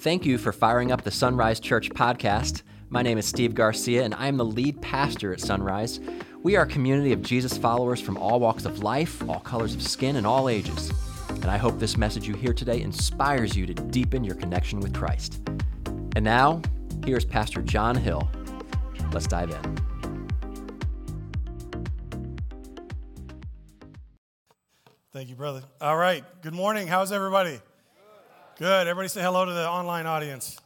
Thank you for firing up the Sunrise Church podcast. My name is Steve Garcia, and I am the lead pastor at Sunrise. We are a community of Jesus followers from all walks of life, all colors of skin, and all ages. And I hope this message you hear today inspires you to deepen your connection with Christ. And now, here's Pastor John Hill. Let's dive in. Thank you, brother. All right. Good morning. How's everybody? Good. Everybody say hello to the online audience.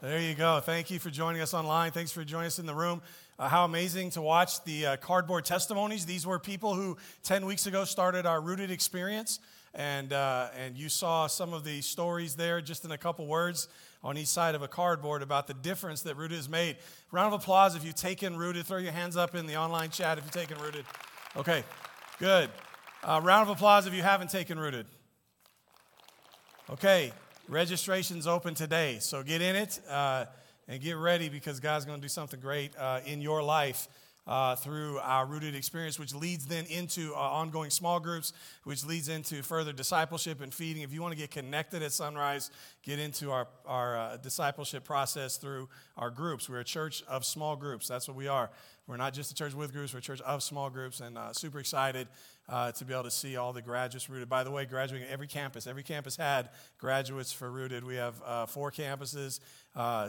There you go. Thank you for joining us online. Thanks for joining us in the room. Uh, how amazing to watch the uh, cardboard testimonies. These were people who 10 weeks ago started our Rooted experience. And, uh, and you saw some of the stories there just in a couple words on each side of a cardboard about the difference that Rooted has made. Round of applause if you've taken Rooted. Throw your hands up in the online chat if you've taken Rooted. Okay, good. Uh, round of applause if you haven't taken Rooted. Okay, registration's open today, so get in it uh, and get ready because God's going to do something great uh, in your life. Uh, through our rooted experience, which leads then into uh, ongoing small groups, which leads into further discipleship and feeding. If you want to get connected at Sunrise, get into our, our uh, discipleship process through our groups. We're a church of small groups. That's what we are. We're not just a church with groups, we're a church of small groups, and uh, super excited uh, to be able to see all the graduates rooted. By the way, graduating every campus, every campus had graduates for rooted. We have uh, four campuses, uh,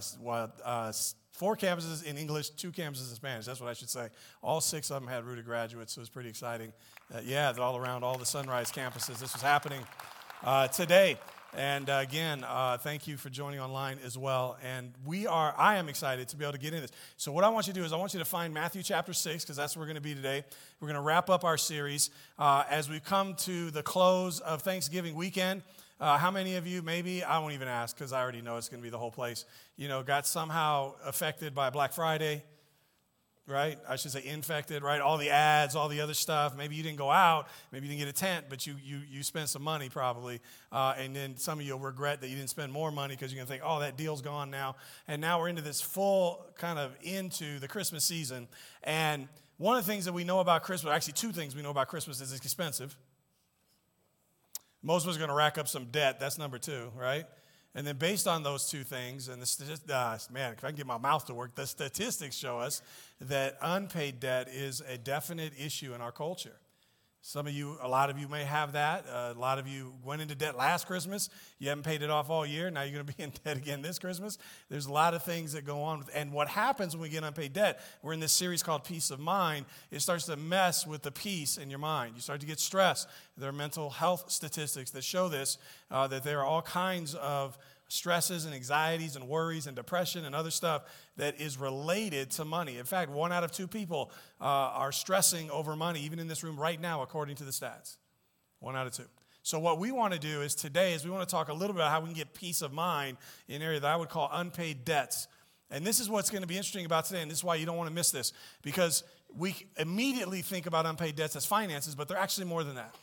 uh four campuses in English, two campuses in Spanish. That's what I should say. All six of them had rooted graduates, so it was pretty exciting. Uh, yeah, all around all the Sunrise campuses. This was happening uh, today. And uh, again, uh, thank you for joining online as well. And we are, I am excited to be able to get in this. So, what I want you to do is, I want you to find Matthew chapter 6, because that's where we're going to be today. We're going to wrap up our series uh, as we come to the close of Thanksgiving weekend. Uh, how many of you, maybe, I won't even ask because I already know it's going to be the whole place, you know, got somehow affected by Black Friday? Right? I should say infected, right? All the ads, all the other stuff. Maybe you didn't go out, maybe you didn't get a tent, but you you you spent some money probably, uh, and then some of you will regret that you didn't spend more money because you're gonna think, oh, that deal's gone now, and now we're into this full kind of into the Christmas season, and one of the things that we know about Christmas, actually two things we know about Christmas is it's expensive. Most of us are to rack up some debt. That's number two, right? And then, based on those two things, and the uh, man, if I can get my mouth to work, the statistics show us that unpaid debt is a definite issue in our culture. Some of you, a lot of you may have that. Uh, a lot of you went into debt last Christmas. You haven't paid it off all year. Now you're going to be in debt again this Christmas. There's a lot of things that go on. And what happens when we get unpaid debt, we're in this series called Peace of Mind, it starts to mess with the peace in your mind. You start to get stressed. There are mental health statistics that show this, uh, that there are all kinds of stresses and anxieties and worries and depression and other stuff that is related to money. In fact, one out of two people uh, are stressing over money, even in this room right now, according to the stats. One out of two. So, what we want to do is today is we want to talk a little bit about how we can get peace of mind in an area that I would call unpaid debts. And this is what's going to be interesting about today, and this is why you don't want to miss this, because we immediately think about unpaid debts as finances, but they're actually more than that.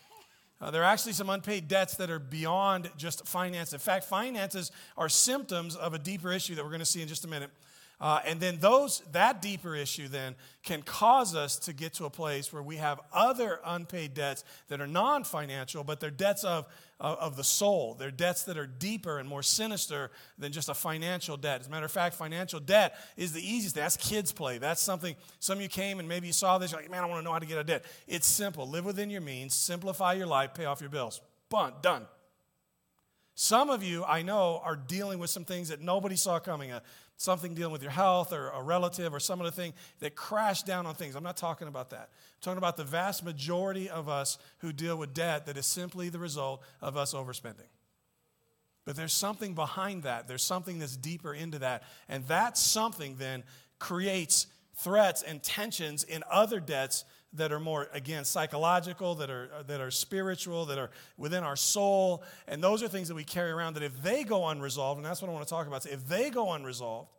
Uh, there are actually some unpaid debts that are beyond just finance. In fact, finances are symptoms of a deeper issue that we're going to see in just a minute. Uh, and then those that deeper issue then can cause us to get to a place where we have other unpaid debts that are non-financial, but they're debts of, of, of the soul. They're debts that are deeper and more sinister than just a financial debt. As a matter of fact, financial debt is the easiest thing. That's kids play. That's something. Some of you came and maybe you saw this. You're like, man, I want to know how to get a debt. It's simple. Live within your means. Simplify your life. Pay off your bills. Bunt. Done. Some of you, I know, are dealing with some things that nobody saw coming. Uh, something dealing with your health or a relative or some other thing that crash down on things. I'm not talking about that. I'm talking about the vast majority of us who deal with debt that is simply the result of us overspending. But there's something behind that. There's something that's deeper into that. And that something then creates threats and tensions in other debts that are more again psychological that are that are spiritual that are within our soul and those are things that we carry around that if they go unresolved and that's what i want to talk about so if they go unresolved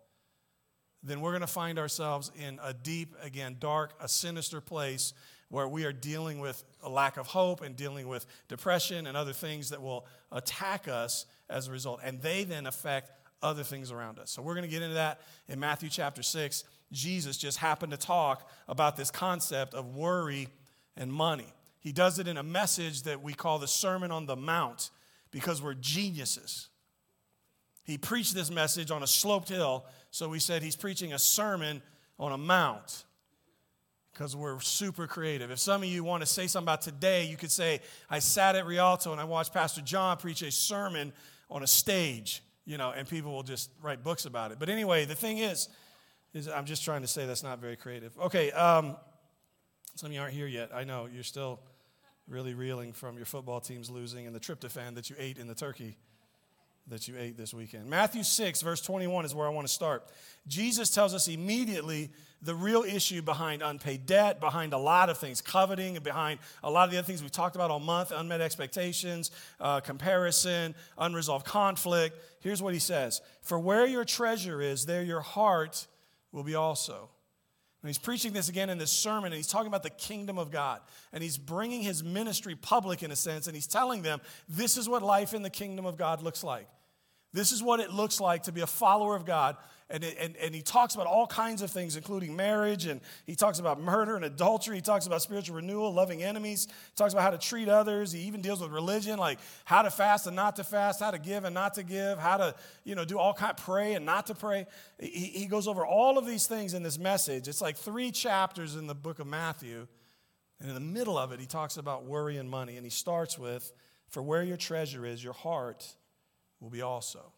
then we're going to find ourselves in a deep again dark a sinister place where we are dealing with a lack of hope and dealing with depression and other things that will attack us as a result and they then affect other things around us so we're going to get into that in matthew chapter 6 Jesus just happened to talk about this concept of worry and money. He does it in a message that we call the Sermon on the Mount because we're geniuses. He preached this message on a sloped hill, so we said he's preaching a sermon on a mount because we're super creative. If some of you want to say something about today, you could say, I sat at Rialto and I watched Pastor John preach a sermon on a stage, you know, and people will just write books about it. But anyway, the thing is, is I'm just trying to say that's not very creative. Okay, um, some of you aren't here yet. I know you're still really reeling from your football teams losing and the tryptophan that you ate in the turkey that you ate this weekend. Matthew 6, verse 21 is where I want to start. Jesus tells us immediately the real issue behind unpaid debt, behind a lot of things, coveting, and behind a lot of the other things we talked about all month unmet expectations, uh, comparison, unresolved conflict. Here's what he says For where your treasure is, there your heart will be also. And he's preaching this again in this sermon, and he's talking about the kingdom of God. And he's bringing his ministry public in a sense, and he's telling them this is what life in the kingdom of God looks like. This is what it looks like to be a follower of God. And, and, and he talks about all kinds of things, including marriage, and he talks about murder and adultery. He talks about spiritual renewal, loving enemies. He talks about how to treat others. He even deals with religion, like how to fast and not to fast, how to give and not to give, how to, you know, do all kind, pray and not to pray. He, he goes over all of these things in this message. It's like three chapters in the book of Matthew. And in the middle of it, he talks about worry and money. And he starts with, For where your treasure is, your heart will be also.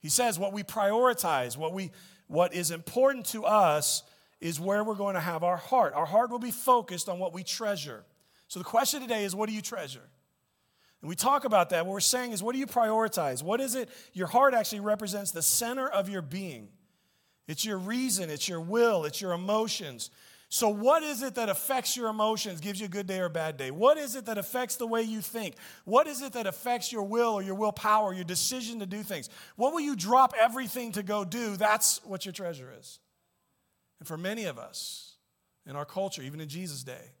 He says what we prioritize, what, we, what is important to us is where we're going to have our heart. Our heart will be focused on what we treasure. So the question today is what do you treasure? And we talk about that. What we're saying is what do you prioritize? What is it? Your heart actually represents the center of your being. It's your reason, it's your will, it's your emotions. So, what is it that affects your emotions, gives you a good day or a bad day? What is it that affects the way you think? What is it that affects your will or your willpower, your decision to do things? What will you drop everything to go do? That's what your treasure is. And for many of us in our culture, even in Jesus' day,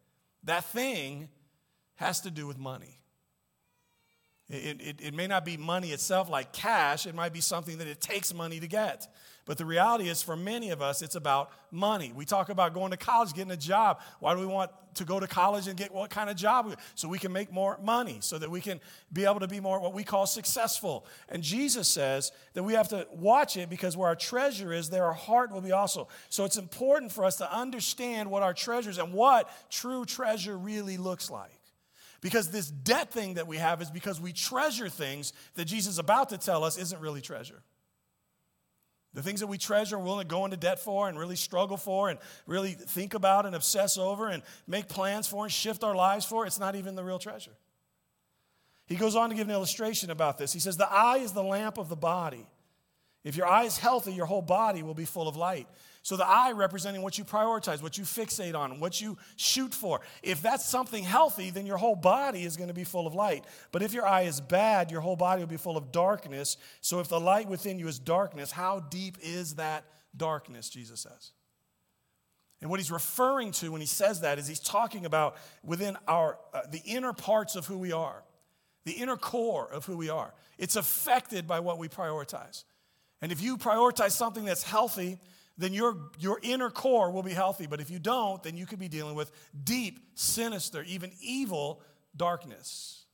that thing has to do with money. It, it, it, may not be money itself like cash, it might be something that it takes money to get. But the reality is, for many of us, it's about money. We talk about going to college, getting a job. Why do we want to go to college and get what kind of job? So we can make more money, so that we can be able to be more what we call successful. And Jesus says that we have to watch it because where our treasure is, there our heart will be also. So it's important for us to understand what our treasures and what true treasure really looks like. Because this debt thing that we have is because we treasure things that Jesus is about to tell us isn't really treasure. The things that we treasure and willing to go into debt for and really struggle for and really think about and obsess over and make plans for and shift our lives for, it's not even the real treasure. He goes on to give an illustration about this. He says, The eye is the lamp of the body. If your eye is healthy, your whole body will be full of light. So the eye representing what you prioritize, what you fixate on, what you shoot for. If that's something healthy, then your whole body is going to be full of light. But if your eye is bad, your whole body will be full of darkness. So if the light within you is darkness, how deep is that darkness, Jesus says? And what he's referring to when he says that is he's talking about within our uh, the inner parts of who we are. The inner core of who we are. It's affected by what we prioritize. And if you prioritize something that's healthy, then your, your inner core will be healthy. But if you don't, then you could be dealing with deep, sinister, even evil darkness.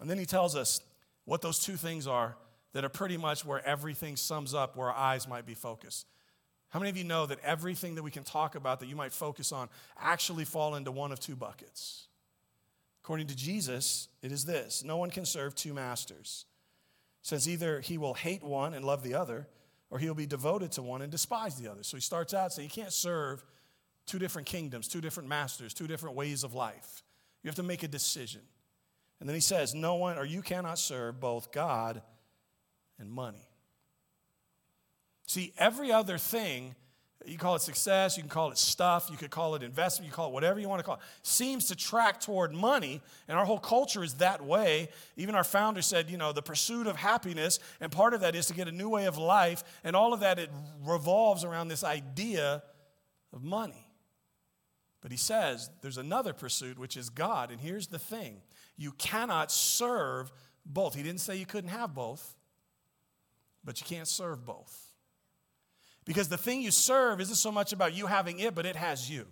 And then he tells us what those two things are that are pretty much where everything sums up, where our eyes might be focused. How many of you know that everything that we can talk about that you might focus on actually fall into one of two buckets? According to Jesus, it is this no one can serve two masters, since either he will hate one and love the other or he'll be devoted to one and despise the other. So he starts out saying you can't serve two different kingdoms, two different masters, two different ways of life. You have to make a decision. And then he says, No one, or you cannot serve both God and money. See, every other thing you call it success, you can call it stuff, you could call it investment, you call it whatever you want to call it, seems to track toward money. And our whole culture is that way. Even our founder said, you know, the pursuit of happiness, and part of that is to get a new way of life, and all of that it revolves around this idea of money. But he says there's another pursuit, which is God. And here's the thing you cannot serve both. He didn't say you couldn't have both, but you can't serve both. Because the thing you serve isn't so much about you having it, but it has you.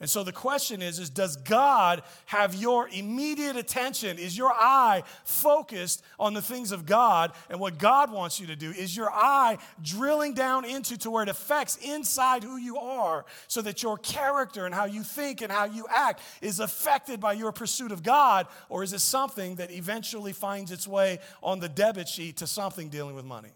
And so the question is, is does God have your immediate attention? Is your eye focused on the things of God and what God wants you to do? Is your eye drilling down into to where it affects inside who you are so that your character and how you think and how you act is affected by your pursuit of God? Or is it something that eventually finds its way on the debit sheet to something dealing with money?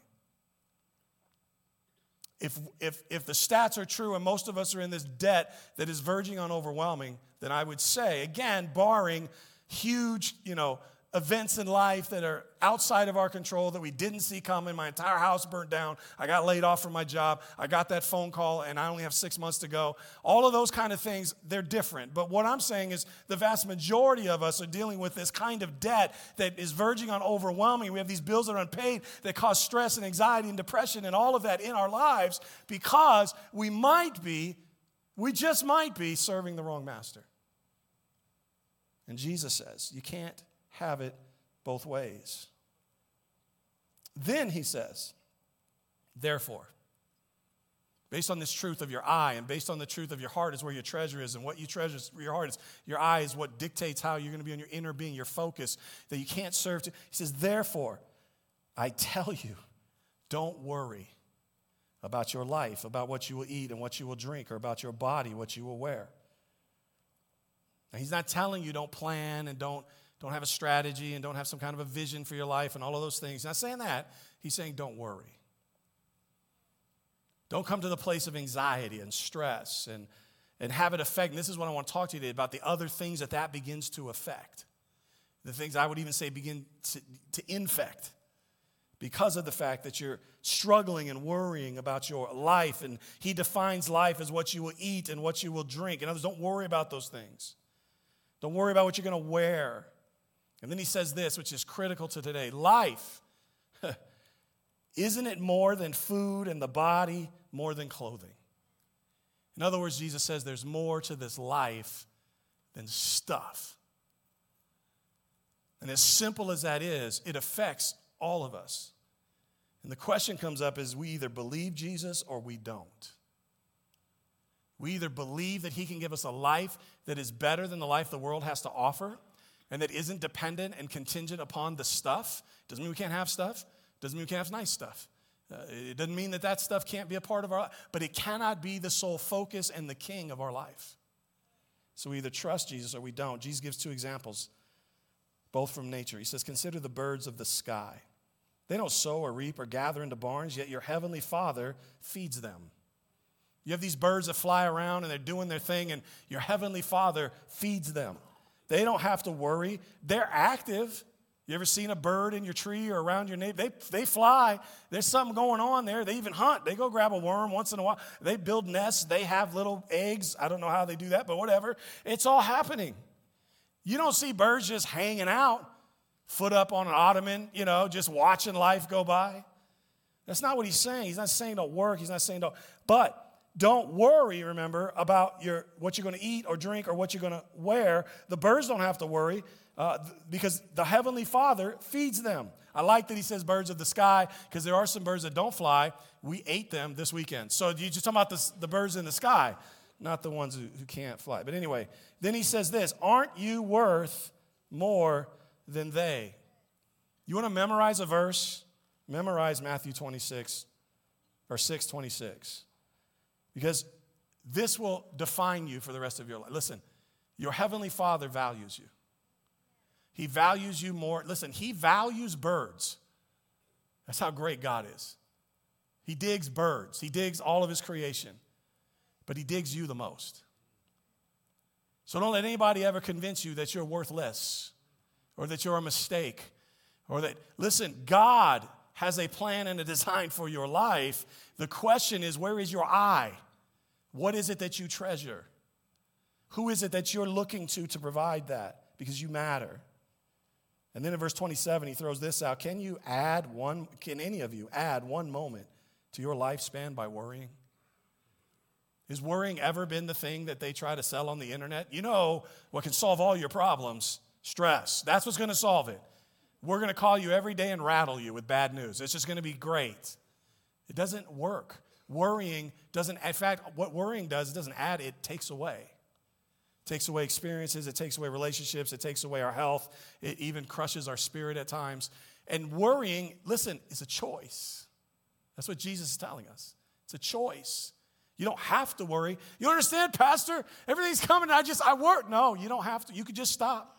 If, if, if the stats are true and most of us are in this debt that is verging on overwhelming, then I would say, again, barring huge, you know, events in life that are outside of our control that we didn't see coming. My entire house burnt down. I got laid off from my job. I got that phone call, and I only have six months to go. All of those kind of things, they're different. But what I'm saying is the vast majority of us are dealing with this kind of debt that is verging on overwhelming. We have these bills that are unpaid that cause stress and anxiety and depression and all of that in our lives because we might be, we just might be serving the wrong master. And Jesus says, you can't have it both ways. Then he says, therefore, based on this truth of your eye and based on the truth of your heart is where your treasure is and what you treasure your heart is your eye is what dictates how you're going to be on your inner being your focus that you can't serve to he says therefore i tell you don't worry about your life about what you will eat and what you will drink or about your body what you will wear now, he's not telling you don't plan and don't don't have a strategy and don't have some kind of a vision for your life and all of those things. Not saying that. He's saying don't worry. Don't come to the place of anxiety and stress and, and have it affect. And this is what I want to talk to you today about the other things that that begins to affect. The things I would even say begin to, to infect because of the fact that you're struggling and worrying about your life. And he defines life as what you will eat and what you will drink. In others, don't worry about those things. Don't worry about what you're going to wear. And then he says this, which is critical to today life, isn't it more than food and the body, more than clothing? In other words, Jesus says there's more to this life than stuff. And as simple as that is, it affects all of us. And the question comes up is we either believe Jesus or we don't. We either believe that he can give us a life that is better than the life the world has to offer, and that isn't dependent and contingent upon the stuff. Doesn't mean we can't have stuff. Doesn't mean we can't have nice stuff. Uh, it doesn't mean that that stuff can't be a part of our life, but it cannot be the sole focus and the king of our life. So we either trust Jesus or we don't. Jesus gives two examples, both from nature. He says, Consider the birds of the sky. They don't sow or reap or gather into barns, yet your heavenly Father feeds them. You have these birds that fly around and they're doing their thing, and your heavenly Father feeds them. They don't have to worry. They're active. You ever seen a bird in your tree or around your neighbor? They, they fly. There's something going on there. They even hunt. They go grab a worm once in a while. They build nests. They have little eggs. I don't know how they do that, but whatever. It's all happening. You don't see birds just hanging out, foot up on an ottoman, you know, just watching life go by. That's not what he's saying. He's not saying don't work. He's not saying don't. But don't worry, remember, about your, what you're going to eat or drink or what you're going to wear. The birds don't have to worry uh, because the Heavenly Father feeds them. I like that he says birds of the sky because there are some birds that don't fly. We ate them this weekend. So you just talking about the, the birds in the sky, not the ones who, who can't fly. But anyway, then he says this Aren't you worth more than they? You want to memorize a verse? Memorize Matthew 26 or 6 26. Because this will define you for the rest of your life. Listen, your heavenly Father values you. He values you more. Listen, He values birds. That's how great God is. He digs birds, He digs all of His creation, but He digs you the most. So don't let anybody ever convince you that you're worthless or that you're a mistake or that, listen, God has a plan and a design for your life. The question is, where is your eye? What is it that you treasure? Who is it that you're looking to to provide that? Because you matter. And then in verse 27, he throws this out. Can you add one, can any of you add one moment to your lifespan by worrying? Is worrying ever been the thing that they try to sell on the internet? You know what can solve all your problems? Stress. That's what's going to solve it. We're going to call you every day and rattle you with bad news. It's just going to be great. It doesn't work. Worrying doesn't, in fact, what worrying does, it doesn't add, it takes away. It takes away experiences, it takes away relationships, it takes away our health, it even crushes our spirit at times. And worrying, listen, is a choice. That's what Jesus is telling us. It's a choice. You don't have to worry. You understand, Pastor? Everything's coming. I just, I work. No, you don't have to. You could just stop.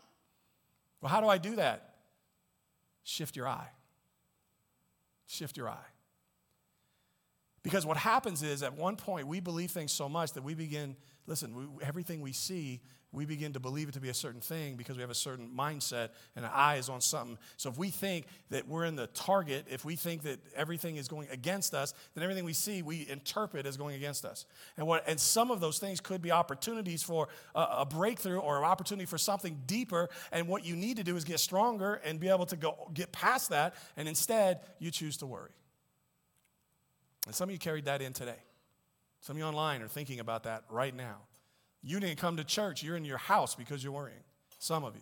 Well, how do I do that? Shift your eye. Shift your eye. Because what happens is at one point we believe things so much that we begin, listen, we, everything we see we begin to believe it to be a certain thing because we have a certain mindset and an eye is on something. So if we think that we're in the target, if we think that everything is going against us, then everything we see we interpret as going against us. And what and some of those things could be opportunities for a, a breakthrough or an opportunity for something deeper. And what you need to do is get stronger and be able to go get past that. And instead, you choose to worry. And some of you carried that in today. Some of you online are thinking about that right now. You didn't come to church, you're in your house because you're worrying. Some of you.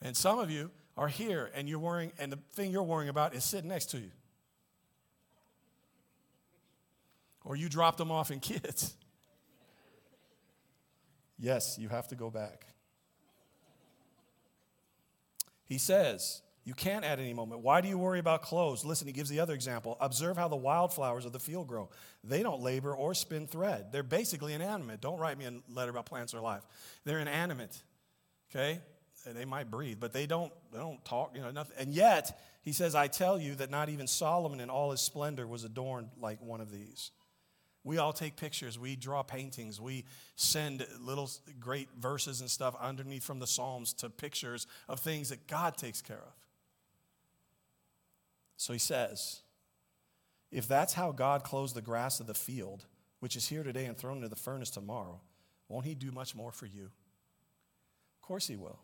And some of you are here and you're worrying, and the thing you're worrying about is sitting next to you. Or you dropped them off in kids. Yes, you have to go back. He says, you can't at any moment. Why do you worry about clothes? Listen, he gives the other example. Observe how the wildflowers of the field grow. They don't labor or spin thread. They're basically inanimate. Don't write me a letter about plants or life. They're inanimate. Okay? They might breathe, but they don't, they don't talk, you know, nothing. And yet, he says, I tell you that not even Solomon in all his splendor was adorned like one of these. We all take pictures, we draw paintings, we send little great verses and stuff underneath from the Psalms to pictures of things that God takes care of. So he says, if that's how God clothes the grass of the field, which is here today and thrown into the furnace tomorrow, won't he do much more for you? Of course he will.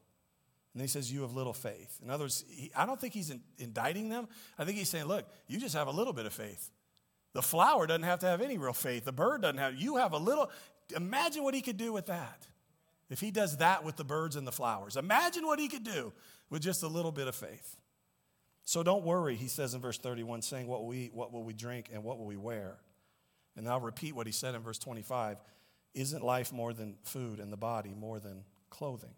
And he says, You have little faith. In other words, he, I don't think he's in, indicting them. I think he's saying, Look, you just have a little bit of faith. The flower doesn't have to have any real faith. The bird doesn't have, you have a little. Imagine what he could do with that. If he does that with the birds and the flowers, imagine what he could do with just a little bit of faith. So don't worry, he says in verse 31, saying, What will we eat, what will we drink, and what will we wear? And I'll repeat what he said in verse 25 Isn't life more than food and the body more than clothing?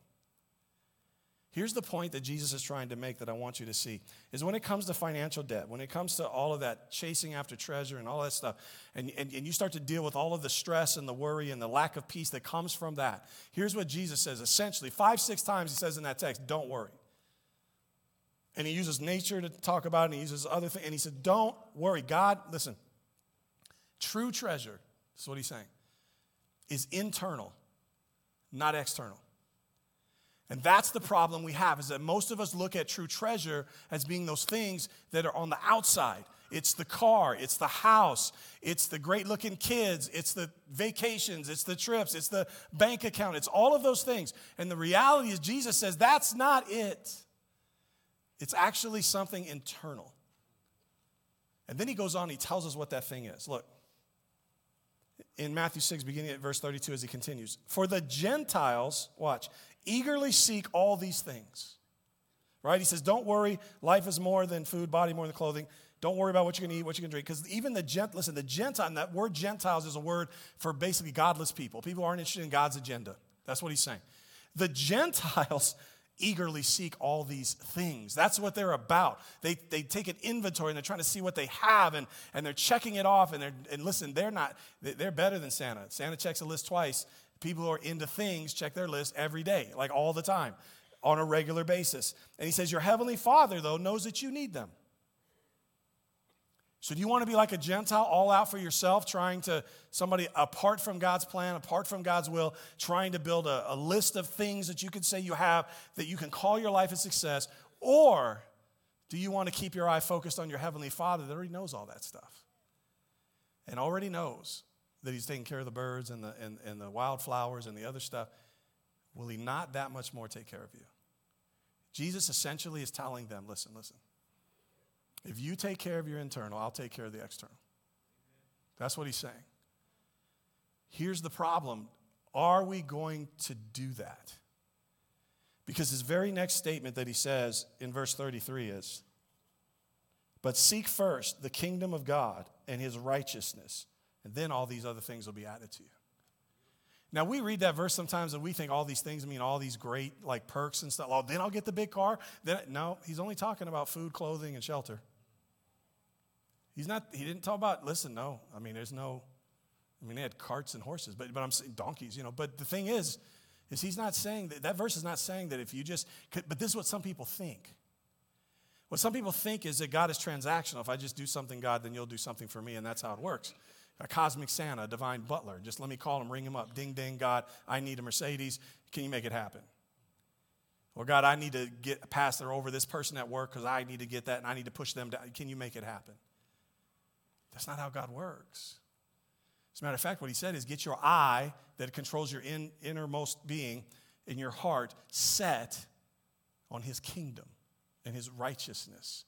Here's the point that Jesus is trying to make that I want you to see is when it comes to financial debt, when it comes to all of that chasing after treasure and all that stuff, and, and, and you start to deal with all of the stress and the worry and the lack of peace that comes from that, here's what Jesus says essentially five, six times he says in that text, don't worry. And he uses nature to talk about it, and he uses other things. And he said, Don't worry. God, listen, true treasure, is what he's saying, is internal, not external. And that's the problem we have is that most of us look at true treasure as being those things that are on the outside. It's the car, it's the house, it's the great looking kids, it's the vacations, it's the trips, it's the bank account, it's all of those things. And the reality is, Jesus says that's not it. It's actually something internal. And then he goes on, he tells us what that thing is. Look, in Matthew 6, beginning at verse 32, as he continues For the Gentiles, watch, eagerly seek all these things. Right? He says, Don't worry, life is more than food, body more than clothing. Don't worry about what you're going to eat, what you're going to drink. Because even the gent, listen, the Gentile, that word Gentiles is a word for basically godless people. People aren't interested in God's agenda. That's what he's saying. The Gentiles eagerly seek all these things. That's what they're about. They, they take an inventory and they're trying to see what they have and, and they're checking it off. And, they're, and listen, they're not, they're better than Santa. Santa checks a list twice. People who are into things check their list every day, like all the time, on a regular basis. And he says, Your heavenly Father, though, knows that you need them. So, do you want to be like a Gentile, all out for yourself, trying to, somebody apart from God's plan, apart from God's will, trying to build a, a, list of things that you can say you have that you can call your life a success? Or do you want to keep your eye focused on your Heavenly Father that already knows all that stuff and already knows that He's taking care of the birds and the, and, and the wildflowers and the other stuff? Will He not that much more take care of you? Jesus essentially is telling them listen, listen. If you take care of your internal, I'll take care of the external. That's what he's saying. Here's the problem Are we going to do that? Because his very next statement that he says in verse 33 is, But seek first the kingdom of God and his righteousness, and then all these other things will be added to you. Now we read that verse sometimes and we think all these things mean all these great like perks and stuff. Oh, then I'll get the big car. Then no, he's only talking about food, clothing, and shelter. He's not. He didn't talk about. Listen, no. I mean, there's no. I mean, they had carts and horses, but but I'm saying donkeys. You know. But the thing is, is he's not saying that. That verse is not saying that if you just. But this is what some people think. What some people think is that God is transactional. If I just do something, God, then you'll do something for me, and that's how it works a cosmic Santa, a divine butler. Just let me call him, ring him up. Ding, ding, God, I need a Mercedes. Can you make it happen? Or God, I need to get pass there over this person at work because I need to get that and I need to push them down. Can you make it happen? That's not how God works. As a matter of fact, what he said is get your eye that controls your in, innermost being in your heart set on his kingdom and his righteousness.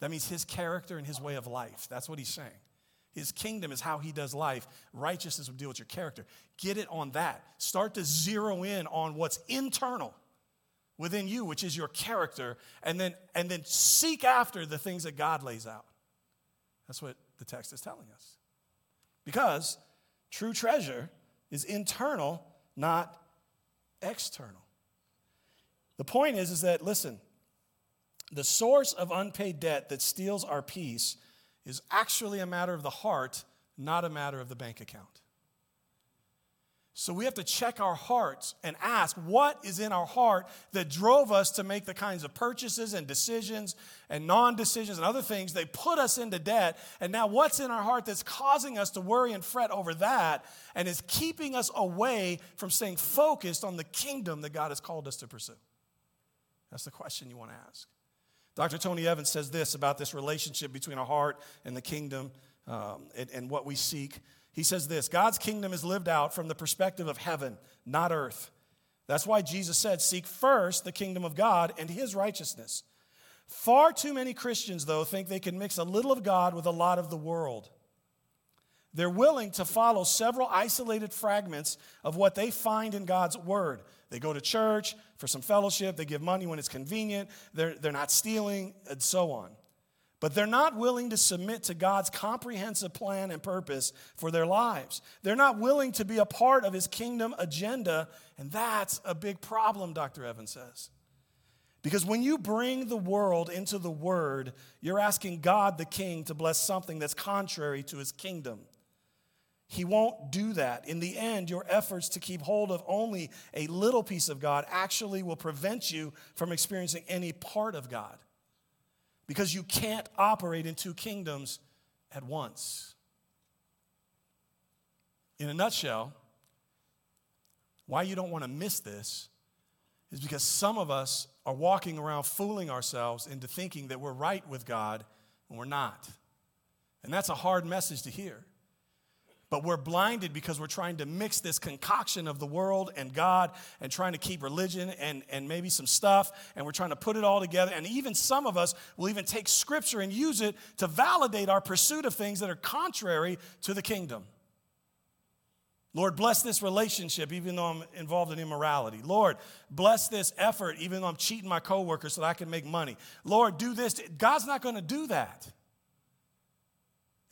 That means his character and his way of life. That's what he's saying. His kingdom is how he does life. Righteousness will deal with your character. Get it on that. Start to zero in on what's internal within you, which is your character, and then, and then seek after the things that God lays out. That's what the text is telling us. Because true treasure is internal, not external. The point is, is that, listen, the source of unpaid debt that steals our peace is actually a matter of the heart, not a matter of the bank account. So we have to check our hearts and ask what is in our heart that drove us to make the kinds of purchases and decisions and non decisions and other things they put us into debt. And now, what's in our heart that's causing us to worry and fret over that and is keeping us away from staying focused on the kingdom that God has called us to pursue? That's the question you want to ask. Dr. Tony Evans says this about this relationship between our heart and the kingdom um, and, and what we seek. He says this God's kingdom is lived out from the perspective of heaven, not earth. That's why Jesus said, Seek first the kingdom of God and his righteousness. Far too many Christians, though, think they can mix a little of God with a lot of the world. They're willing to follow several isolated fragments of what they find in God's word. They go to church for some fellowship, they give money when it's convenient, they're, they're not stealing, and so on. But they're not willing to submit to God's comprehensive plan and purpose for their lives. They're not willing to be a part of his kingdom agenda, and that's a big problem, Dr. Evans says. Because when you bring the world into the word, you're asking God the king to bless something that's contrary to his kingdom. He won't do that. In the end, your efforts to keep hold of only a little piece of God actually will prevent you from experiencing any part of God because you can't operate in two kingdoms at once. In a nutshell, why you don't want to miss this is because some of us are walking around fooling ourselves into thinking that we're right with God when we're not. And that's a hard message to hear. But we're blinded because we're trying to mix this concoction of the world and God and trying to keep religion and, and maybe some stuff, and we're trying to put it all together. And even some of us will even take scripture and use it to validate our pursuit of things that are contrary to the kingdom. Lord, bless this relationship even though I'm involved in immorality. Lord, bless this effort even though I'm cheating my coworkers so that I can make money. Lord, do this. God's not going to do that.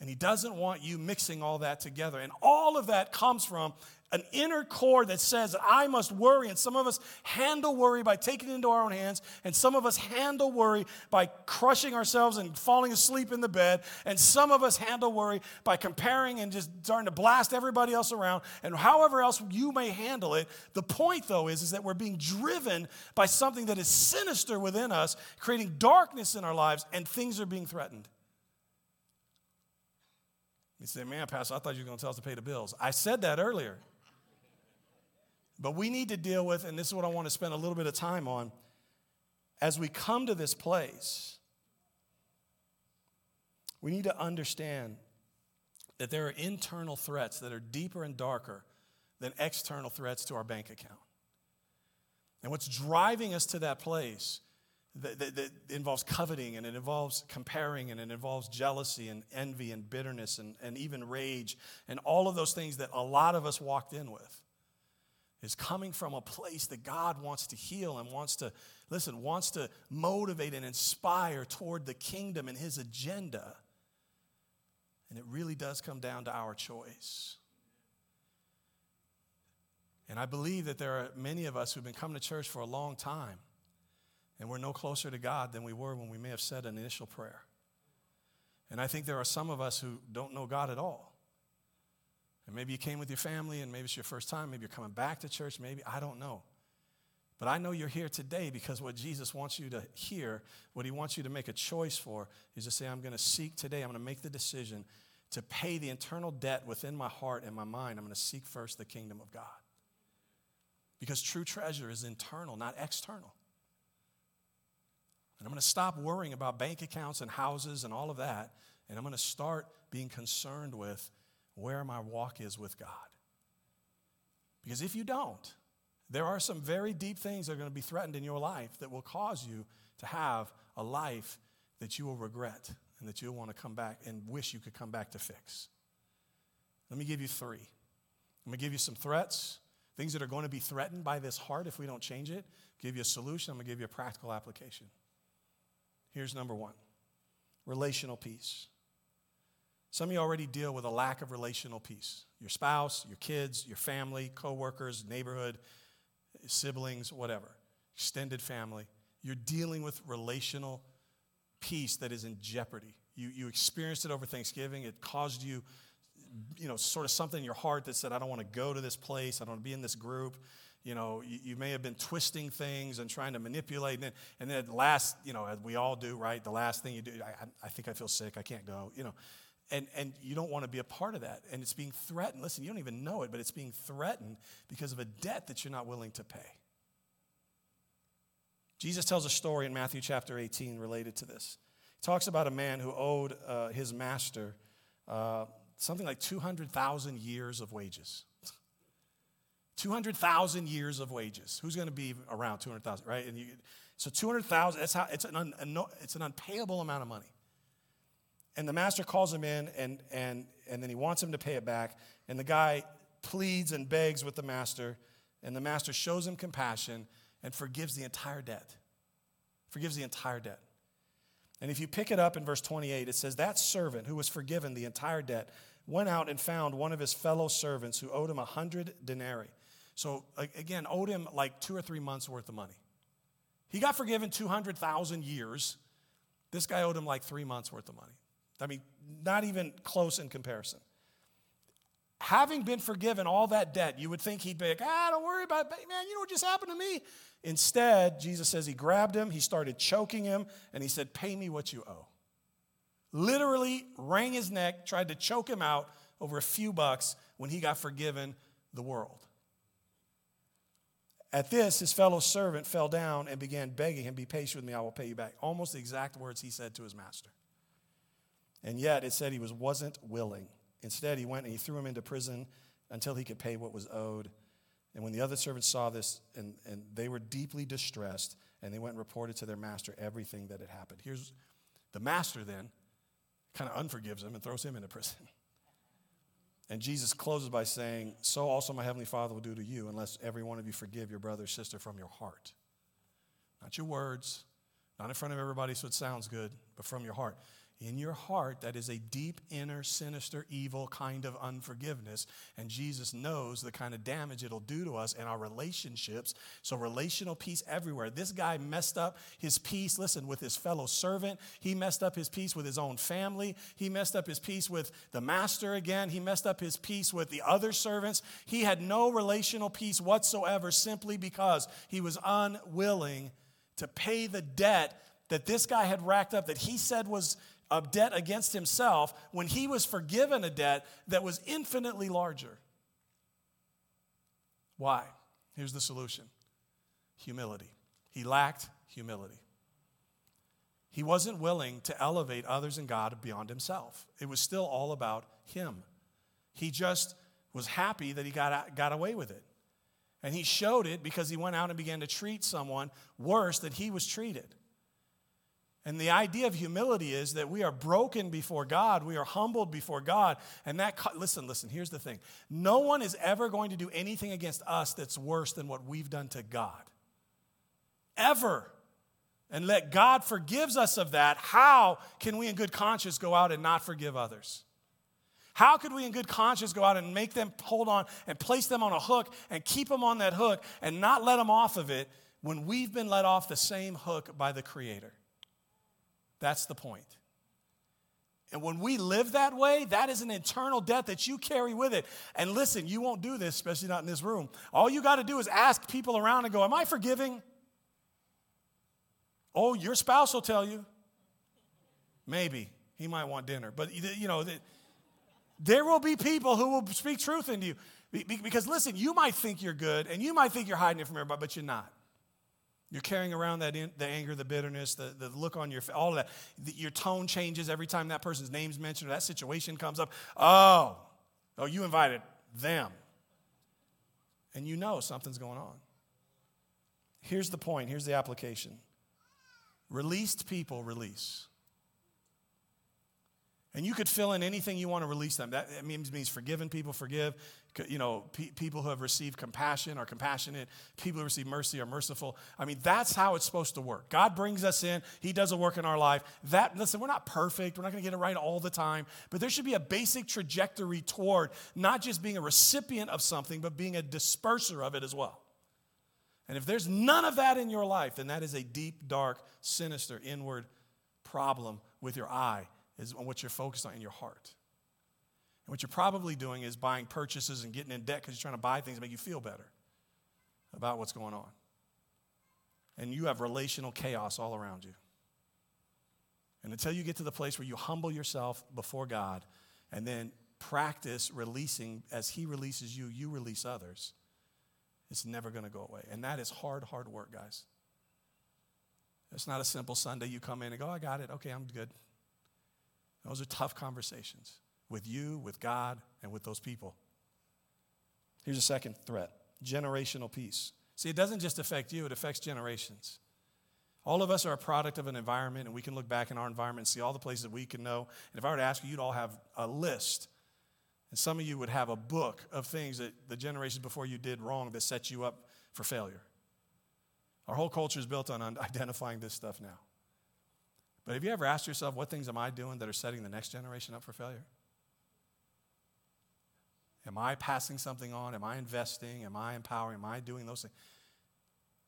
And he doesn't want you mixing all that together. And all of that comes from an inner core that says that I must worry. And some of us handle worry by taking it into our own hands. And some of us handle worry by crushing ourselves and falling asleep in the bed. And some of us handle worry by comparing and just starting to blast everybody else around. And however else you may handle it, the point though is, is that we're being driven by something that is sinister within us, creating darkness in our lives, and things are being threatened. He said, Man, Pastor, I thought you were going to tell us to pay the bills. I said that earlier. But we need to deal with, and this is what I want to spend a little bit of time on, as we come to this place, we need to understand that there are internal threats that are deeper and darker than external threats to our bank account. And what's driving us to that place that, that, that, involves coveting and it involves comparing and it involves jealousy and envy and bitterness and, and even rage and all of those things that a lot of us walked in with is coming from a place that God wants to heal and wants to, listen, wants to motivate and inspire toward the kingdom and his agenda. And it really does come down to our choice. And I believe that there are many of us who've been coming to church for a long time, and we're no closer to God than we were when we may have said an initial prayer. And I think there are some of us who don't know God at all. And maybe you came with your family, and maybe it's your first time. Maybe you're coming back to church. Maybe, I don't know. But I know you're here today because what Jesus wants you to hear, what he wants you to make a choice for, is to say, I'm going to seek today, I'm going to make the decision to pay the internal debt within my heart and my mind. I'm going to seek first the kingdom of God. Because true treasure is internal, not external. And I'm going to stop worrying about bank accounts and houses and all of that. And I'm going to start being concerned with where my walk is with God. Because if you don't, there are some very deep things that are going to be threatened in your life that will cause you to have a life that you will regret and that you'll want to come back and wish you could come back to fix. Let me give you three. I'm going to give you some threats, things that are going to be threatened by this heart if we don't change it. Give you a solution. I'm going to give you a practical application. Here's number one relational peace. Some of you already deal with a lack of relational peace. Your spouse, your kids, your family, coworkers, neighborhood, siblings, whatever, extended family. You're dealing with relational peace that is in jeopardy. You, you experienced it over Thanksgiving. It caused you, you know, sort of something in your heart that said, I don't want to go to this place. I don't want to be in this group. You know, you, you may have been twisting things and trying to manipulate. And then, and then last, you know, as we all do, right? The last thing you do, I, I think I feel sick. I can't go, you know. And, and you don't want to be a part of that. And it's being threatened. Listen, you don't even know it, but it's being threatened because of a debt that you're not willing to pay. Jesus tells a story in Matthew chapter 18 related to this. He talks about a man who owed uh, his master uh, something like 200,000 years of wages. 200,000 years of wages. Who's going to be around 200,000, right? And you, so 200,000, that's how, it's an, un, it's an unpayable amount of money. And the master calls him in and, and, and then he wants him to pay it back. And the guy pleads and begs with the master. And the master shows him compassion and forgives the entire debt. Forgives the entire debt. And if you pick it up in verse 28, it says, That servant who was forgiven the entire debt went out and found one of his fellow servants who owed him a hundred denarii. So, again, owed him like two or three months worth of money. He got forgiven 200,000 years. This guy owed him like three months worth of money. I mean, not even close in comparison. Having been forgiven all that debt, you would think he'd be like, ah, don't worry about it. Man, you know what just happened to me? Instead, Jesus says he grabbed him, he started choking him, and he said, Pay me what you owe. Literally wrang his neck, tried to choke him out over a few bucks when he got forgiven the world. At this, his fellow servant fell down and began begging him, Be patient with me, I will pay you back. Almost the exact words he said to his master. And yet, it said he was, wasn't willing. Instead, he went and he threw him into prison until he could pay what was owed. And when the other servants saw this, and, and they were deeply distressed, and they went and reported to their master everything that had happened. Here's the master then kind of unforgives him and throws him into prison. And Jesus closes by saying, So also my heavenly Father will do to you, unless every one of you forgive your brother or sister from your heart. Not your words, not in front of everybody so it sounds good, but from your heart in your heart that is a deep, inner, sinister, evil kind of unforgiveness. And Jesus knows the kind of damage it'll do to us and our relationships. So, relational peace everywhere. This guy messed up his peace, listen, with his fellow servant. He messed up his peace with his own family. He messed up his peace with the master again. He messed up his peace with the other servants. He had no relational peace whatsoever simply because he was unwilling to pay the debt that this guy had racked up that he said was a debt against himself when he was forgiven a debt that was infinitely larger. Why? Here's the solution humility. He lacked humility. He wasn't willing to elevate others and God beyond himself. It was still all about him. He just was happy that he got, got away with it. And he showed it because he went out and began to treat someone worse than he was treated. And the idea of humility is that we are broken before God, we are humbled before God. And that, listen, listen, here's the thing no one is ever going to do anything against us that's worse than what we've done to God. Ever. And let God forgives us of that. How can we in good conscience go out and not forgive others? How could we, in good conscience, go out and make them hold on and place them on a hook and keep them on that hook and not let them off of it when we've been let off the same hook by the Creator? That's the point. And when we live that way, that is an internal debt that you carry with it. And listen, you won't do this, especially not in this room. All you got to do is ask people around and go, Am I forgiving? Oh, your spouse will tell you. Maybe. He might want dinner. But, you know, there will be people who will speak truth into you. Because listen, you might think you're good and you might think you're hiding it from everybody, but you're not. You're carrying around that in, the anger, the bitterness, the, the look on your face, all of that. The, your tone changes every time that person's name's mentioned or that situation comes up. Oh, oh, you invited them. And you know something's going on. Here's the point, here's the application. Released people release. And you could fill in anything you want to release them. That means, means forgiving people, forgive. You know, pe- people who have received compassion are compassionate. People who receive mercy are merciful. I mean, that's how it's supposed to work. God brings us in. He does a work in our life. That listen, we're not perfect. We're not going to get it right all the time. But there should be a basic trajectory toward not just being a recipient of something, but being a disperser of it as well. And if there's none of that in your life, then that is a deep, dark, sinister, inward problem with your eye is on what you're focused on in your heart. And what you're probably doing is buying purchases and getting in debt because you're trying to buy things to make you feel better about what's going on. And you have relational chaos all around you. And until you get to the place where you humble yourself before God and then practice releasing, as He releases you, you release others, it's never going to go away. And that is hard, hard work, guys. It's not a simple Sunday you come in and go, I got it. Okay, I'm good. Those are tough conversations with you, with God, and with those people. Here's a second threat generational peace. See, it doesn't just affect you, it affects generations. All of us are a product of an environment, and we can look back in our environment and see all the places that we can know. And if I were to ask you, you'd all have a list. And some of you would have a book of things that the generations before you did wrong that set you up for failure. Our whole culture is built on identifying this stuff now. But have you ever asked yourself, what things am I doing that are setting the next generation up for failure? Am I passing something on? Am I investing? Am I empowering? Am I doing those things?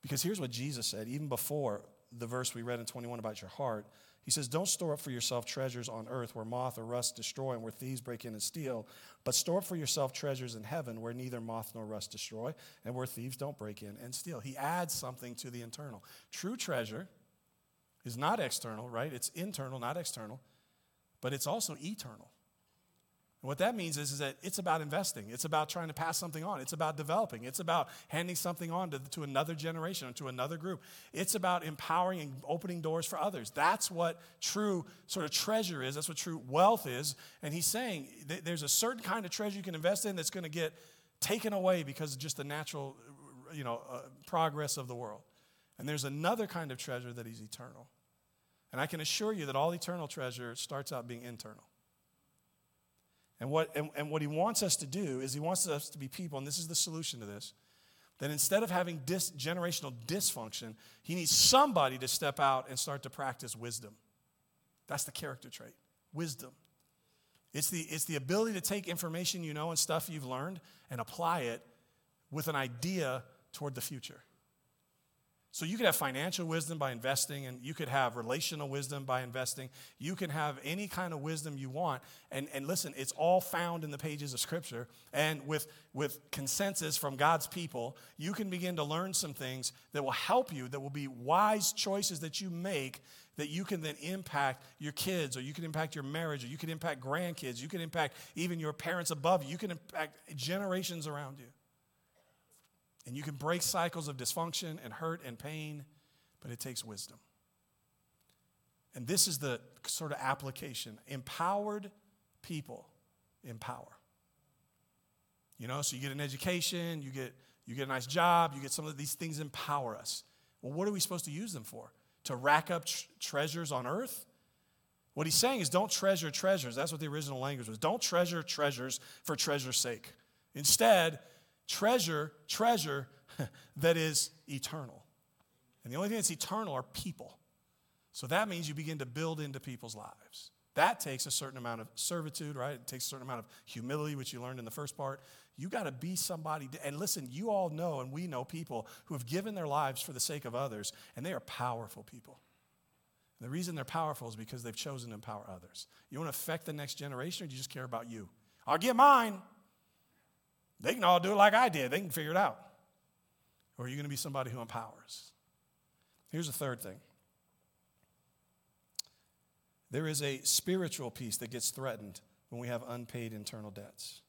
Because here's what Jesus said, even before the verse we read in 21 about your heart. He says, Don't store up for yourself treasures on earth where moth or rust destroy and where thieves break in and steal, but store up for yourself treasures in heaven where neither moth nor rust destroy and where thieves don't break in and steal. He adds something to the internal. True treasure is not external, right? It's internal, not external, but it's also eternal. And what that means is, is that it's about investing. It's about trying to pass something on. It's about developing. It's about handing something on to, to another generation or to another group. It's about empowering and opening doors for others. That's what true sort of treasure is. That's what true wealth is. And he's saying there's a certain kind of treasure you can invest in that's going to get taken away because of just the natural you know, uh, progress of the world. And there's another kind of treasure that is eternal. And I can assure you that all eternal treasure starts out being internal. And what, and, and what he wants us to do is he wants us to be people, and this is the solution to this, that instead of having dis, generational dysfunction, he needs somebody to step out and start to practice wisdom. That's the character trait wisdom. It's the, it's the ability to take information you know and stuff you've learned and apply it with an idea toward the future. So you could have financial wisdom by investing, and you could have relational wisdom by investing. You can have any kind of wisdom you want. And, and listen, it's all found in the pages of Scripture. And with, with consensus from God's people, you can begin to learn some things that will help you, that will be wise choices that you make that you can then impact your kids, or you can impact your marriage, or you can impact grandkids, you can impact even your parents above you, you can impact generations around you. And you can break cycles of dysfunction and hurt and pain, but it takes wisdom. And this is the sort of application. Empowered people empower. You know, so you get an education, you get, you get a nice job, you get some of these things empower us. Well, what are we supposed to use them for? To rack up tr- treasures on earth? What he's saying is don't treasure treasures. That's what the original language was. Don't treasure treasures for treasure's sake. Instead, treasure, treasure that is eternal. And the only thing that's eternal are people. So that means you begin to build into people's lives. That takes a certain amount of servitude, right? It takes a certain amount of humility, which you learned in the first part. You got to be somebody. And listen, you all know, and we know people who have given their lives for the sake of others, and they are powerful people. The reason they're powerful is because they've chosen to empower others. You want to affect the next generation, or do you just care about you? I'll get mine. They can all do it like I did, they can figure it out. Or are you going to be somebody who empowers? Here's the third thing there is a spiritual peace that gets threatened when we have unpaid internal debts.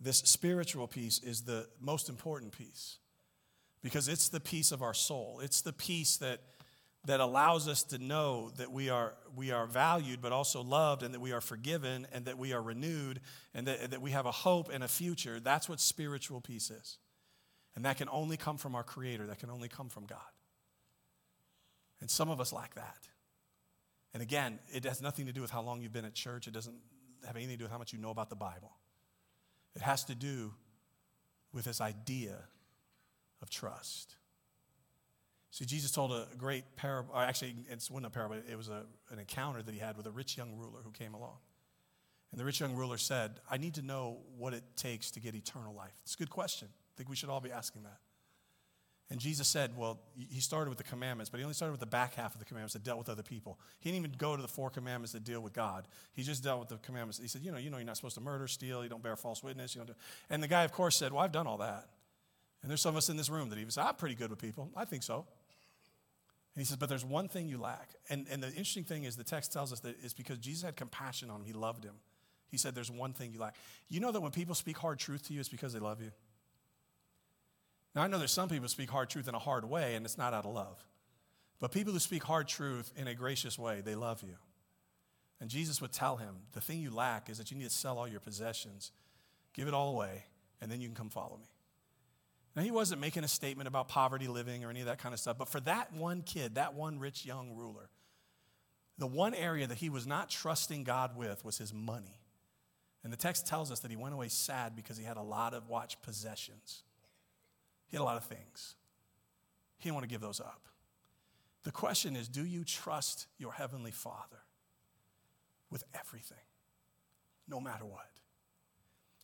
This spiritual peace is the most important piece because it's the peace of our soul. It's the peace that, that allows us to know that we are, we are valued, but also loved, and that we are forgiven, and that we are renewed, and that, that we have a hope and a future. That's what spiritual peace is. And that can only come from our Creator, that can only come from God. And some of us lack that. And again, it has nothing to do with how long you've been at church, it doesn't have anything to do with how much you know about the Bible. It has to do with this idea of trust. See, Jesus told a great parable, actually, it wasn't a parable, it was a, an encounter that he had with a rich young ruler who came along. And the rich young ruler said, I need to know what it takes to get eternal life. It's a good question. I think we should all be asking that. And Jesus said, well, he started with the commandments, but he only started with the back half of the commandments that dealt with other people. He didn't even go to the four commandments that deal with God. He just dealt with the commandments. He said, you know, you know, you're not supposed to murder, steal, you don't bear false witness. You don't do. And the guy, of course, said, well, I've done all that. And there's some of us in this room that even say, I'm pretty good with people. I think so. And he says, but there's one thing you lack. And, and the interesting thing is the text tells us that it's because Jesus had compassion on him. He loved him. He said, there's one thing you lack. You know that when people speak hard truth to you, it's because they love you. Now, I know there's some people speak hard truth in a hard way, and it's not out of love. But people who speak hard truth in a gracious way, they love you. And Jesus would tell him, the thing you lack is that you need to sell all your possessions, give it all away, and then you can come follow me. Now, he wasn't making a statement about poverty living or any of that kind of stuff, but for that one kid, that one rich young ruler, the one area that he was not trusting God with was his money. And the text tells us that he went away sad because he had a lot of, watch, possessions. He had a lot of things. He didn't want to give those up. The question is do you trust your Heavenly Father with everything, no matter what?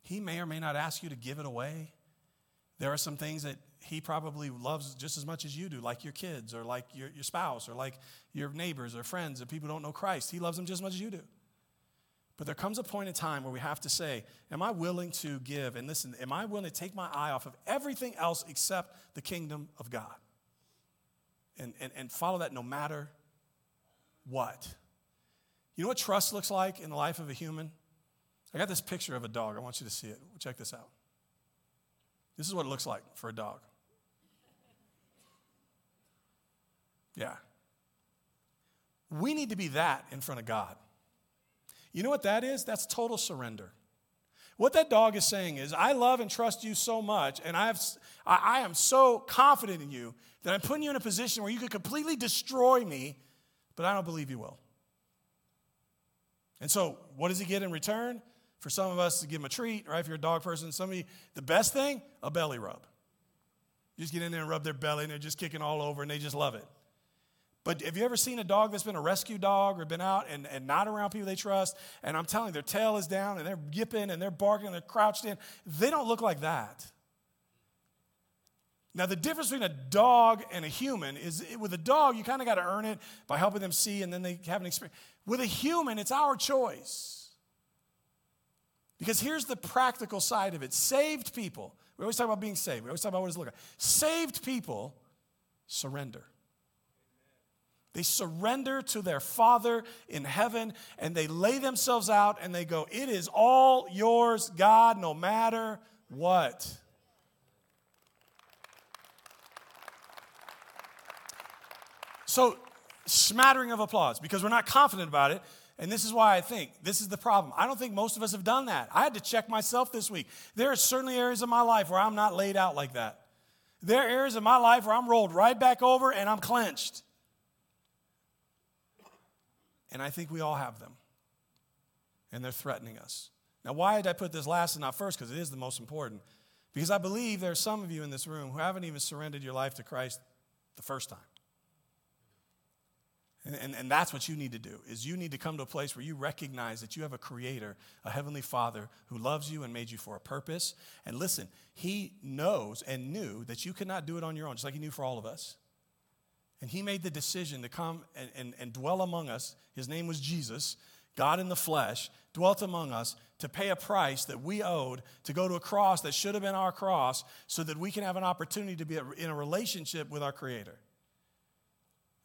He may or may not ask you to give it away. There are some things that he probably loves just as much as you do, like your kids or like your, your spouse or like your neighbors or friends or people who don't know Christ. He loves them just as much as you do. But there comes a point in time where we have to say, Am I willing to give? And listen, am I willing to take my eye off of everything else except the kingdom of God? And, and, and follow that no matter what. You know what trust looks like in the life of a human? I got this picture of a dog. I want you to see it. Check this out. This is what it looks like for a dog. Yeah. We need to be that in front of God. You know what that is? That's total surrender. What that dog is saying is, I love and trust you so much, and I, have, I am so confident in you that I'm putting you in a position where you could completely destroy me, but I don't believe you will. And so, what does he get in return? For some of us, to give them a treat, right? If you're a dog person, some of you, the best thing, a belly rub. You just get in there and rub their belly, and they're just kicking all over, and they just love it. But have you ever seen a dog that's been a rescue dog or been out and, and not around people they trust? And I'm telling you, their tail is down and they're yipping and they're barking and they're crouched in. They don't look like that. Now, the difference between a dog and a human is with a dog, you kind of got to earn it by helping them see and then they have an experience. With a human, it's our choice. Because here's the practical side of it saved people, we always talk about being saved, we always talk about what it's looking like. Saved people surrender. They surrender to their Father in heaven and they lay themselves out and they go, It is all yours, God, no matter what. So, smattering of applause because we're not confident about it. And this is why I think this is the problem. I don't think most of us have done that. I had to check myself this week. There are certainly areas of my life where I'm not laid out like that. There are areas of my life where I'm rolled right back over and I'm clenched. And I think we all have them. And they're threatening us. Now, why did I put this last and not first? Because it is the most important. Because I believe there are some of you in this room who haven't even surrendered your life to Christ the first time. And, and, and, that's what you need to do is you need to come to a place where you recognize that you have a creator a heavenly father who loves you and made you for a purpose. And listen he knows and knew that you could not do it on your own just like he knew for all of us. And he made the decision to come and, and, and dwell among us. His name was jesus god in the flesh dwelt among us to pay a price that we owed to go to a cross that should have been our cross so that we can have an opportunity to be in a relationship with our creator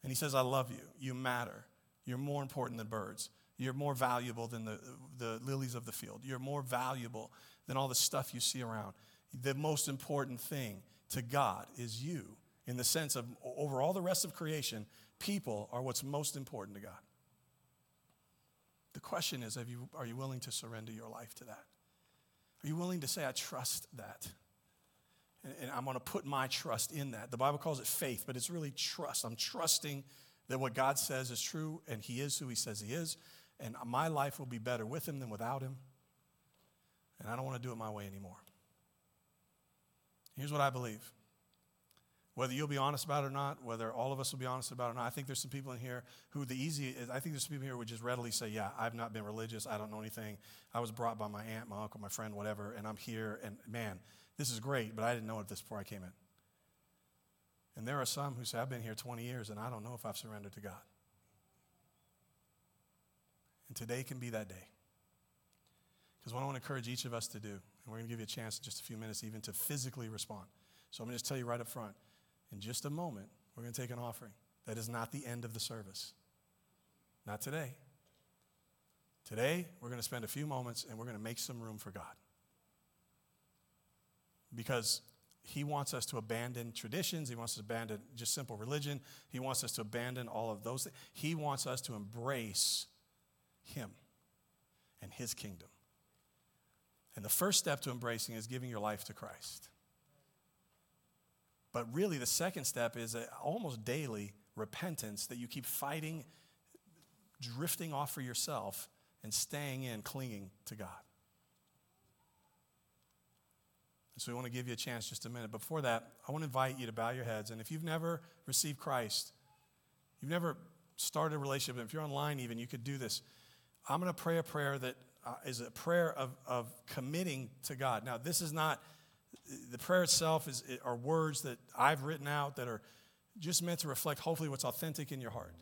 and he says, I love you. You matter. You're more important than birds. You're more valuable than the, the lilies of the field. You're more valuable than all the stuff you see around. The most important thing to God is you, in the sense of over all the rest of creation, people are what's most important to God. The question is you, are you willing to surrender your life to that? Are you willing to say, I trust that? And I'm going to put my trust in that. The Bible calls it faith, but it's really trust. I'm trusting that what God says is true and He is who He says He is, and my life will be better with Him than without Him. And I don't want to do it my way anymore. Here's what I believe. Whether you'll be honest about it or not, whether all of us will be honest about it or not, I think there's some people in here who the easy I think there's some people here who would just readily say, Yeah, I've not been religious. I don't know anything. I was brought by my aunt, my uncle, my friend, whatever, and I'm here. And man, this is great, but I didn't know it this before I came in. And there are some who say, I've been here 20 years and I don't know if I've surrendered to God. And today can be that day. Because what I want to encourage each of us to do, and we're going to give you a chance in just a few minutes even to physically respond. So I'm going to just tell you right up front in just a moment, we're going to take an offering. That is not the end of the service. Not today. Today, we're going to spend a few moments and we're going to make some room for God because he wants us to abandon traditions. He wants us to abandon just simple religion. He wants us to abandon all of those. He wants us to embrace him and his kingdom. And the first step to embracing is giving your life to Christ. But really, the second step is almost daily repentance that you keep fighting, drifting off for yourself, and staying in, clinging to God. And so we want to give you a chance just a minute. Before that, I want to invite you to bow your heads. And if you've never received Christ, you've never started a relationship, and if you're online even, you could do this. I'm going to pray a prayer that uh, is a prayer of, of committing to God. Now, this is not, the prayer itself is, are words that I've written out that are just meant to reflect hopefully what's authentic in your heart.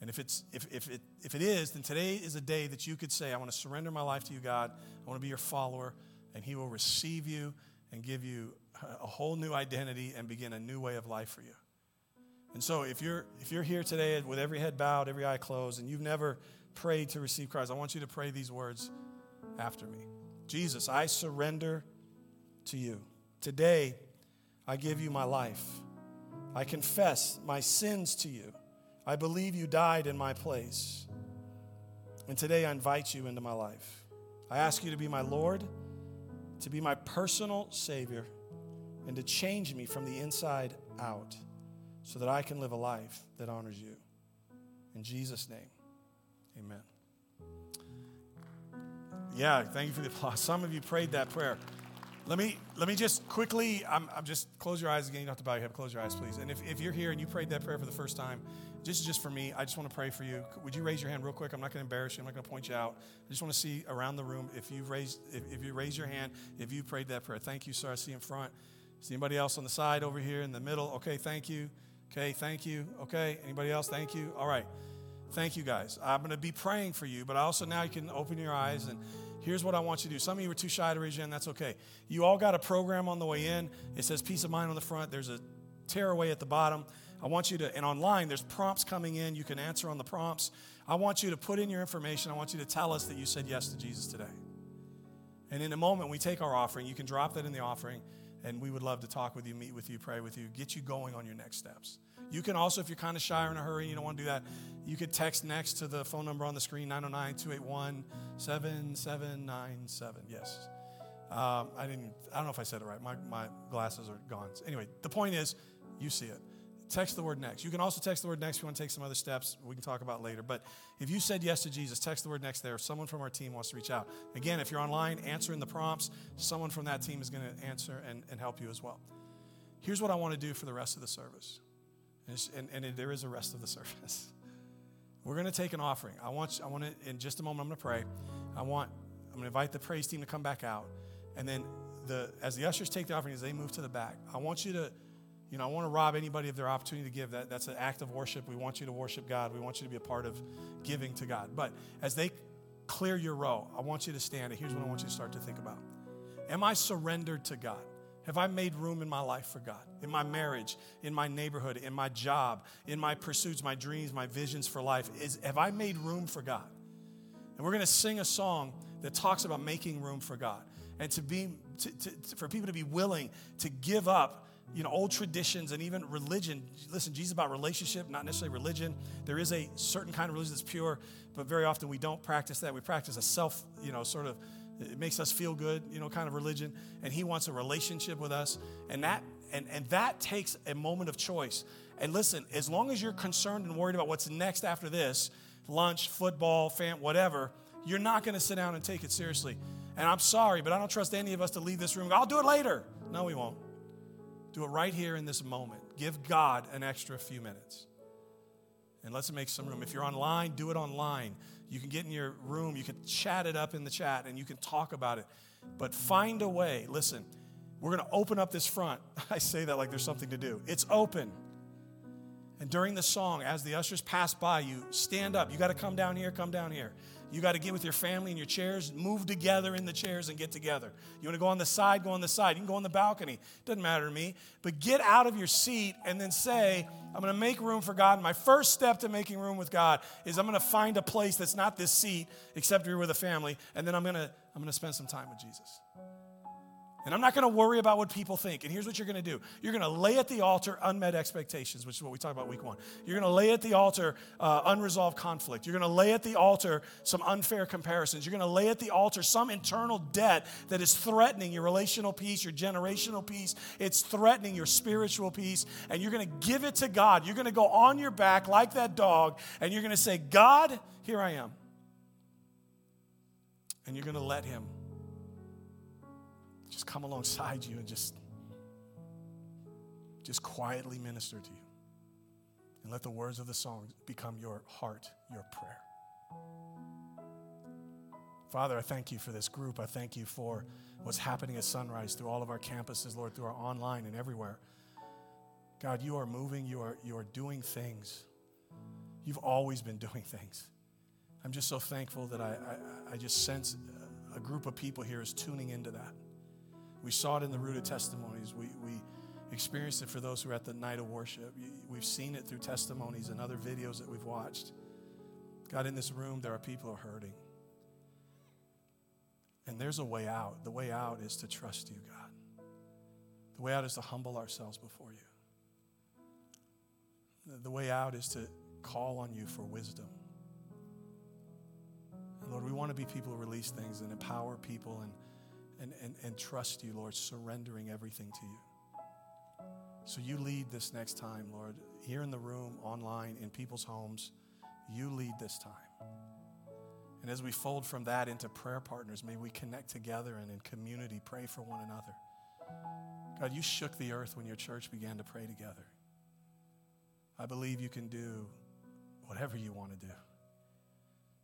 And if, it's, if, if, it, if it is, then today is a day that you could say, I want to surrender my life to you, God. I want to be your follower and He will receive you and give you a whole new identity and begin a new way of life for you. And so if you're if you're here today with every head bowed, every eye closed, and you've never prayed to receive Christ, I want you to pray these words after me. Jesus, I surrender to you. Today, I give you my life. I confess my sins to you. I believe you died in my place. And today I invite you into my life. I ask you to be my Lord to be my personal Savior and to change me from the inside out so that I can live a life that honors you. In Jesus' name, amen. Yeah, thank you for the applause. Some of you prayed that prayer. Let me, let me just quickly, I'm, I'm just close your eyes again. You don't have to bow your head. Close your eyes, please. And if, if you're here and you prayed that prayer for the first time, this is just for me. I just want to pray for you. Would you raise your hand real quick? I'm not going to embarrass you. I'm not going to point you out. I just want to see around the room if you've raised, if, if you raise your hand, if you prayed that prayer. Thank you, sir. I see in front. See anybody else on the side over here in the middle? Okay, thank you. Okay, thank you. Okay, anybody else? Thank you. All right. Thank you, guys. I'm going to be praying for you, but I also now you can open your eyes and here's what I want you to do. Some of you were too shy to raise your hand. That's okay. You all got a program on the way in. It says peace of mind on the front. There's a tearaway at the bottom. I want you to, and online, there's prompts coming in. You can answer on the prompts. I want you to put in your information. I want you to tell us that you said yes to Jesus today. And in a moment, we take our offering. You can drop that in the offering, and we would love to talk with you, meet with you, pray with you, get you going on your next steps. You can also, if you're kind of shy or in a hurry and you don't want to do that, you could text next to the phone number on the screen 909 281 7797. Yes. Um, I didn't, I don't know if I said it right. My, my glasses are gone. Anyway, the point is, you see it text the word next. You can also text the word next if you want to take some other steps we can talk about later. But if you said yes to Jesus, text the word next there. Someone from our team wants to reach out. Again, if you're online, answering the prompts. Someone from that team is going to answer and, and help you as well. Here's what I want to do for the rest of the service. And, and, and there is a rest of the service. We're going to take an offering. I want, I want to, in just a moment, I'm going to pray. I want, I'm going to invite the praise team to come back out. And then the, as the ushers take the offering, as they move to the back, I want you to, you know, I want to rob anybody of their opportunity to give. That, that's an act of worship. We want you to worship God. We want you to be a part of giving to God. But as they clear your row, I want you to stand. And here's what I want you to start to think about Am I surrendered to God? Have I made room in my life for God? In my marriage, in my neighborhood, in my job, in my pursuits, my dreams, my visions for life? Is, have I made room for God? And we're going to sing a song that talks about making room for God and to be, to, to, for people to be willing to give up you know old traditions and even religion listen jesus about relationship not necessarily religion there is a certain kind of religion that's pure but very often we don't practice that we practice a self you know sort of it makes us feel good, you know, kind of religion. And he wants a relationship with us. And that and, and that takes a moment of choice. And listen, as long as you're concerned and worried about what's next after this, lunch, football, fam, whatever, you're not going to sit down and take it seriously. And I'm sorry, but I don't trust any of us to leave this room. I'll do it later. No, we won't. Do it right here in this moment. Give God an extra few minutes. And let's make some room. If you're online, do it online. You can get in your room, you can chat it up in the chat, and you can talk about it. But find a way. Listen, we're going to open up this front. I say that like there's something to do. It's open. And during the song, as the ushers pass by, you stand up. You got to come down here, come down here. You got to get with your family in your chairs, move together in the chairs and get together. You want to go on the side, go on the side. You can go on the balcony. Doesn't matter to me. But get out of your seat and then say, I'm going to make room for God. My first step to making room with God is I'm going to find a place that's not this seat, except you're with a family, and then I'm going to I'm going to spend some time with Jesus. And I'm not going to worry about what people think. And here's what you're going to do you're going to lay at the altar unmet expectations, which is what we talked about week one. You're going to lay at the altar uh, unresolved conflict. You're going to lay at the altar some unfair comparisons. You're going to lay at the altar some internal debt that is threatening your relational peace, your generational peace. It's threatening your spiritual peace. And you're going to give it to God. You're going to go on your back like that dog, and you're going to say, God, here I am. And you're going to let Him just come alongside you and just just quietly minister to you. And let the words of the song become your heart your prayer. Father i thank you for this group. I thank you for what's happening at sunrise through all of our campuses lord through our online and everywhere. God you are moving. You are you are doing things. You've always been doing things. I'm just so thankful that i i, I just sense a group of people here is tuning into that we saw it in the rooted testimonies. We, we experienced it for those who are at the night of worship. We've seen it through testimonies and other videos that we've watched. God, in this room, there are people who are hurting. And there's a way out. The way out is to trust you, God. The way out is to humble ourselves before you. The way out is to call on you for wisdom. And Lord, we want to be people who release things and empower people and and, and, and trust you, Lord, surrendering everything to you. So you lead this next time, Lord, here in the room, online, in people's homes. You lead this time. And as we fold from that into prayer partners, may we connect together and in community pray for one another. God, you shook the earth when your church began to pray together. I believe you can do whatever you want to do.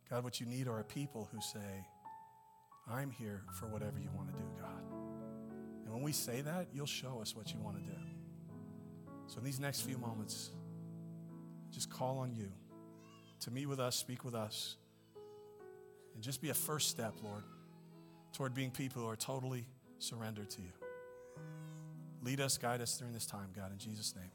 God, what you need are a people who say, I'm here for whatever you want to do, God. And when we say that, you'll show us what you want to do. So in these next few moments, just call on you to meet with us, speak with us, and just be a first step, Lord, toward being people who are totally surrendered to you. Lead us, guide us during this time, God, in Jesus' name.